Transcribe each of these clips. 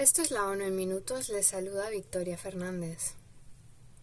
Esto es la ONU en minutos, les saluda Victoria Fernández.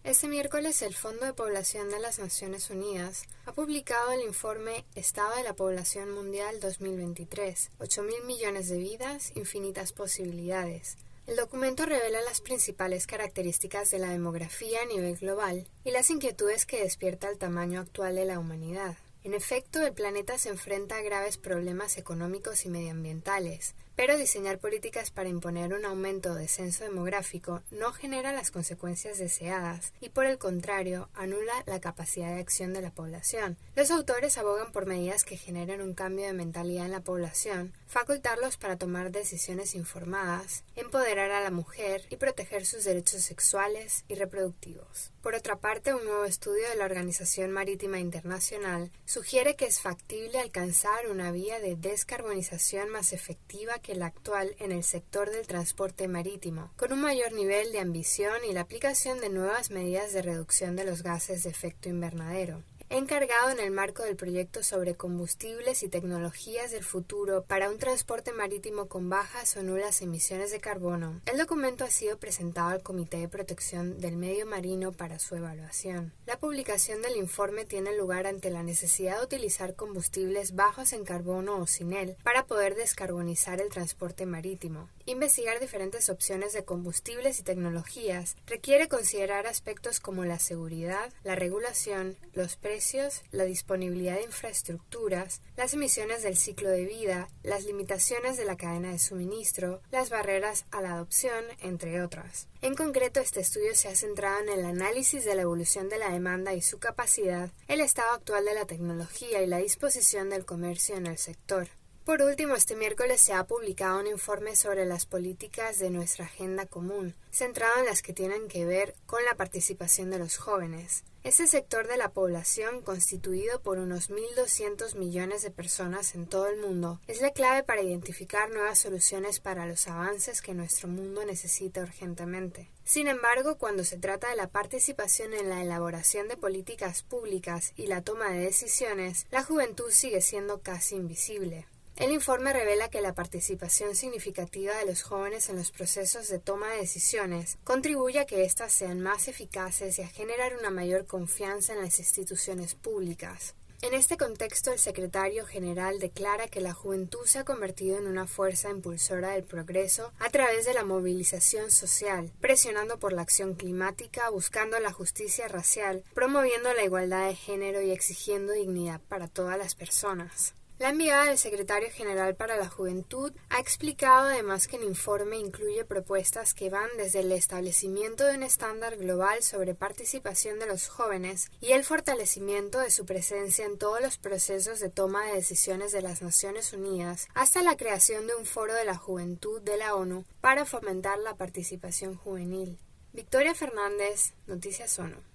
Este miércoles el Fondo de Población de las Naciones Unidas ha publicado el informe Estado de la Población Mundial 2023, 8.000 millones de vidas, infinitas posibilidades. El documento revela las principales características de la demografía a nivel global y las inquietudes que despierta el tamaño actual de la humanidad. En efecto, el planeta se enfrenta a graves problemas económicos y medioambientales, pero diseñar políticas para imponer un aumento o descenso demográfico no genera las consecuencias deseadas y por el contrario anula la capacidad de acción de la población. Los autores abogan por medidas que generen un cambio de mentalidad en la población, facultarlos para tomar decisiones informadas, empoderar a la mujer y proteger sus derechos sexuales y reproductivos. Por otra parte, un nuevo estudio de la Organización Marítima Internacional sugiere que es factible alcanzar una vía de descarbonización más efectiva que la actual en el sector del transporte marítimo, con un mayor nivel de ambición y la aplicación de nuevas medidas de reducción de los gases de efecto invernadero encargado en el marco del proyecto sobre combustibles y tecnologías del futuro para un transporte marítimo con bajas o nulas emisiones de carbono. El documento ha sido presentado al Comité de Protección del Medio Marino para su evaluación. La publicación del informe tiene lugar ante la necesidad de utilizar combustibles bajos en carbono o sin él para poder descarbonizar el transporte marítimo. Investigar diferentes opciones de combustibles y tecnologías requiere considerar aspectos como la seguridad, la regulación, los precios la disponibilidad de infraestructuras, las emisiones del ciclo de vida, las limitaciones de la cadena de suministro, las barreras a la adopción, entre otras. En concreto, este estudio se ha centrado en el análisis de la evolución de la demanda y su capacidad, el estado actual de la tecnología y la disposición del comercio en el sector. Por último, este miércoles se ha publicado un informe sobre las políticas de nuestra agenda común, centrado en las que tienen que ver con la participación de los jóvenes. Este sector de la población, constituido por unos 1.200 millones de personas en todo el mundo, es la clave para identificar nuevas soluciones para los avances que nuestro mundo necesita urgentemente. Sin embargo, cuando se trata de la participación en la elaboración de políticas públicas y la toma de decisiones, la juventud sigue siendo casi invisible. El informe revela que la participación significativa de los jóvenes en los procesos de toma de decisiones contribuye a que éstas sean más eficaces y a generar una mayor confianza en las instituciones públicas. En este contexto, el secretario general declara que la juventud se ha convertido en una fuerza impulsora del progreso a través de la movilización social, presionando por la acción climática, buscando la justicia racial, promoviendo la igualdad de género y exigiendo dignidad para todas las personas. La enviada del secretario general para la Juventud ha explicado además que el informe incluye propuestas que van desde el establecimiento de un estándar global sobre participación de los jóvenes y el fortalecimiento de su presencia en todos los procesos de toma de decisiones de las Naciones Unidas hasta la creación de un foro de la juventud de la ONU para fomentar la participación juvenil. Victoria Fernández, Noticias ONU.